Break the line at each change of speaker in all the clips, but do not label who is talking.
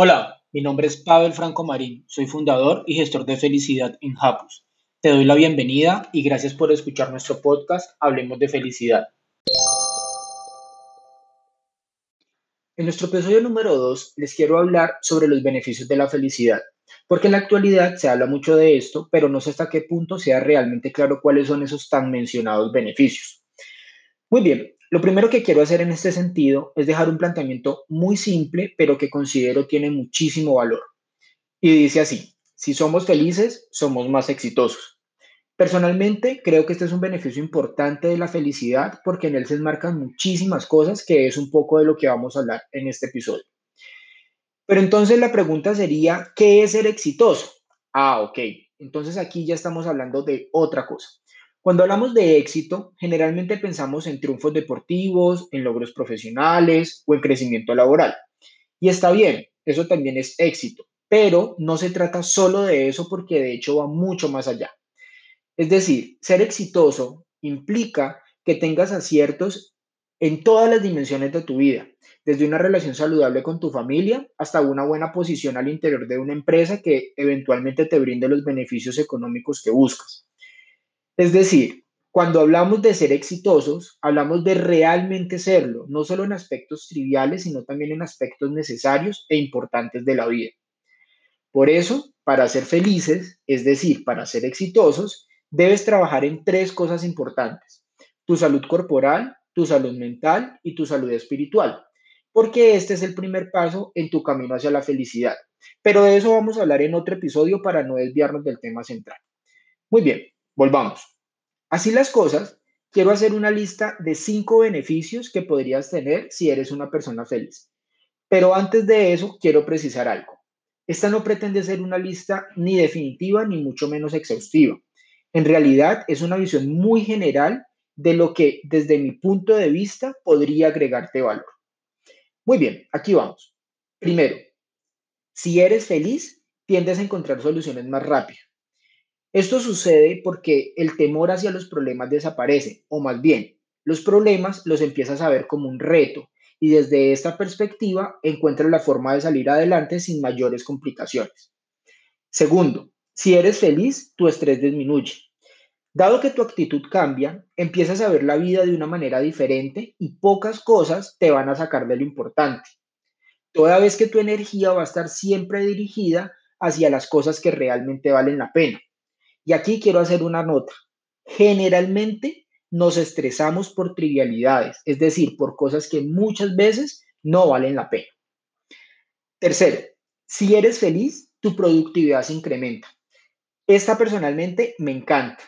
Hola, mi nombre es Pavel Franco Marín, soy fundador y gestor de felicidad en Japus. Te doy la bienvenida y gracias por escuchar nuestro podcast Hablemos de Felicidad. En nuestro episodio número 2 les quiero hablar sobre los beneficios de la felicidad, porque en la actualidad se habla mucho de esto, pero no sé hasta qué punto sea realmente claro cuáles son esos tan mencionados beneficios. Muy bien, lo primero que quiero hacer en este sentido es dejar un planteamiento muy simple, pero que considero tiene muchísimo valor. Y dice así, si somos felices, somos más exitosos. Personalmente, creo que este es un beneficio importante de la felicidad porque en él se enmarcan muchísimas cosas que es un poco de lo que vamos a hablar en este episodio. Pero entonces la pregunta sería, ¿qué es ser exitoso? Ah, ok. Entonces aquí ya estamos hablando de otra cosa. Cuando hablamos de éxito, generalmente pensamos en triunfos deportivos, en logros profesionales o en crecimiento laboral. Y está bien, eso también es éxito, pero no se trata solo de eso porque de hecho va mucho más allá. Es decir, ser exitoso implica que tengas aciertos en todas las dimensiones de tu vida, desde una relación saludable con tu familia hasta una buena posición al interior de una empresa que eventualmente te brinde los beneficios económicos que buscas. Es decir, cuando hablamos de ser exitosos, hablamos de realmente serlo, no solo en aspectos triviales, sino también en aspectos necesarios e importantes de la vida. Por eso, para ser felices, es decir, para ser exitosos, debes trabajar en tres cosas importantes. Tu salud corporal, tu salud mental y tu salud espiritual, porque este es el primer paso en tu camino hacia la felicidad. Pero de eso vamos a hablar en otro episodio para no desviarnos del tema central. Muy bien, Volvamos. Así las cosas, quiero hacer una lista de cinco beneficios que podrías tener si eres una persona feliz. Pero antes de eso, quiero precisar algo. Esta no pretende ser una lista ni definitiva ni mucho menos exhaustiva. En realidad es una visión muy general de lo que desde mi punto de vista podría agregarte valor. Muy bien, aquí vamos. Primero, si eres feliz, tiendes a encontrar soluciones más rápido. Esto sucede porque el temor hacia los problemas desaparece, o más bien, los problemas los empiezas a ver como un reto y desde esta perspectiva encuentras la forma de salir adelante sin mayores complicaciones. Segundo, si eres feliz, tu estrés disminuye. Dado que tu actitud cambia, empiezas a ver la vida de una manera diferente y pocas cosas te van a sacar de lo importante. Toda vez que tu energía va a estar siempre dirigida hacia las cosas que realmente valen la pena. Y aquí quiero hacer una nota. Generalmente nos estresamos por trivialidades, es decir, por cosas que muchas veces no valen la pena. Tercero, si eres feliz, tu productividad se incrementa. Esta personalmente me encanta,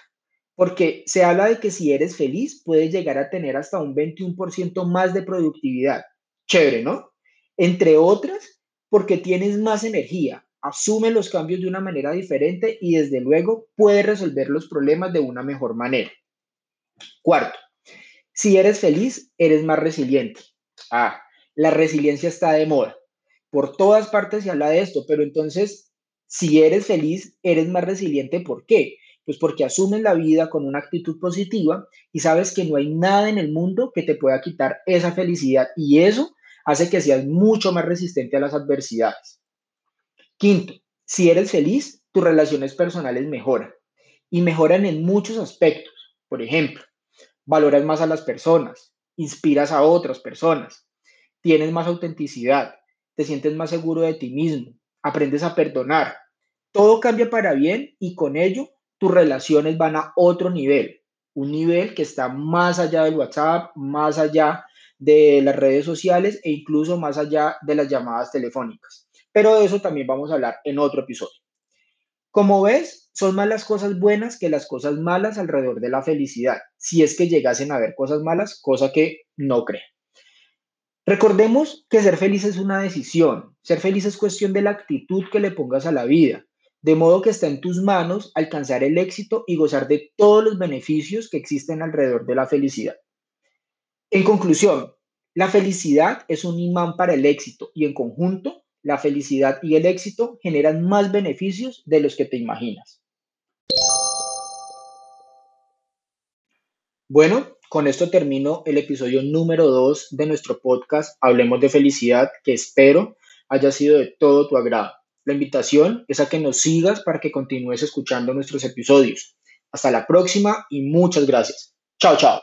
porque se habla de que si eres feliz puedes llegar a tener hasta un 21% más de productividad. Chévere, ¿no? Entre otras, porque tienes más energía, asume los cambios de una manera diferente y desde luego puede resolver los problemas de una mejor manera. Cuarto, si eres feliz, eres más resiliente. Ah, la resiliencia está de moda. Por todas partes se habla de esto, pero entonces, si eres feliz, eres más resiliente. ¿Por qué? Pues porque asumes la vida con una actitud positiva y sabes que no hay nada en el mundo que te pueda quitar esa felicidad y eso hace que seas mucho más resistente a las adversidades. Quinto, si eres feliz, tus relaciones personales mejoran y mejoran en muchos aspectos. Por ejemplo, valoras más a las personas, inspiras a otras personas, tienes más autenticidad, te sientes más seguro de ti mismo, aprendes a perdonar. Todo cambia para bien y con ello tus relaciones van a otro nivel, un nivel que está más allá del WhatsApp, más allá de las redes sociales e incluso más allá de las llamadas telefónicas. Pero de eso también vamos a hablar en otro episodio. Como ves, son más las cosas buenas que las cosas malas alrededor de la felicidad, si es que llegasen a haber cosas malas, cosa que no creo. Recordemos que ser feliz es una decisión, ser feliz es cuestión de la actitud que le pongas a la vida, de modo que está en tus manos alcanzar el éxito y gozar de todos los beneficios que existen alrededor de la felicidad. En conclusión, la felicidad es un imán para el éxito y en conjunto la felicidad y el éxito generan más beneficios de los que te imaginas. Bueno, con esto termino el episodio número 2 de nuestro podcast Hablemos de Felicidad, que espero haya sido de todo tu agrado. La invitación es a que nos sigas para que continúes escuchando nuestros episodios. Hasta la próxima y muchas gracias. Chao, chao.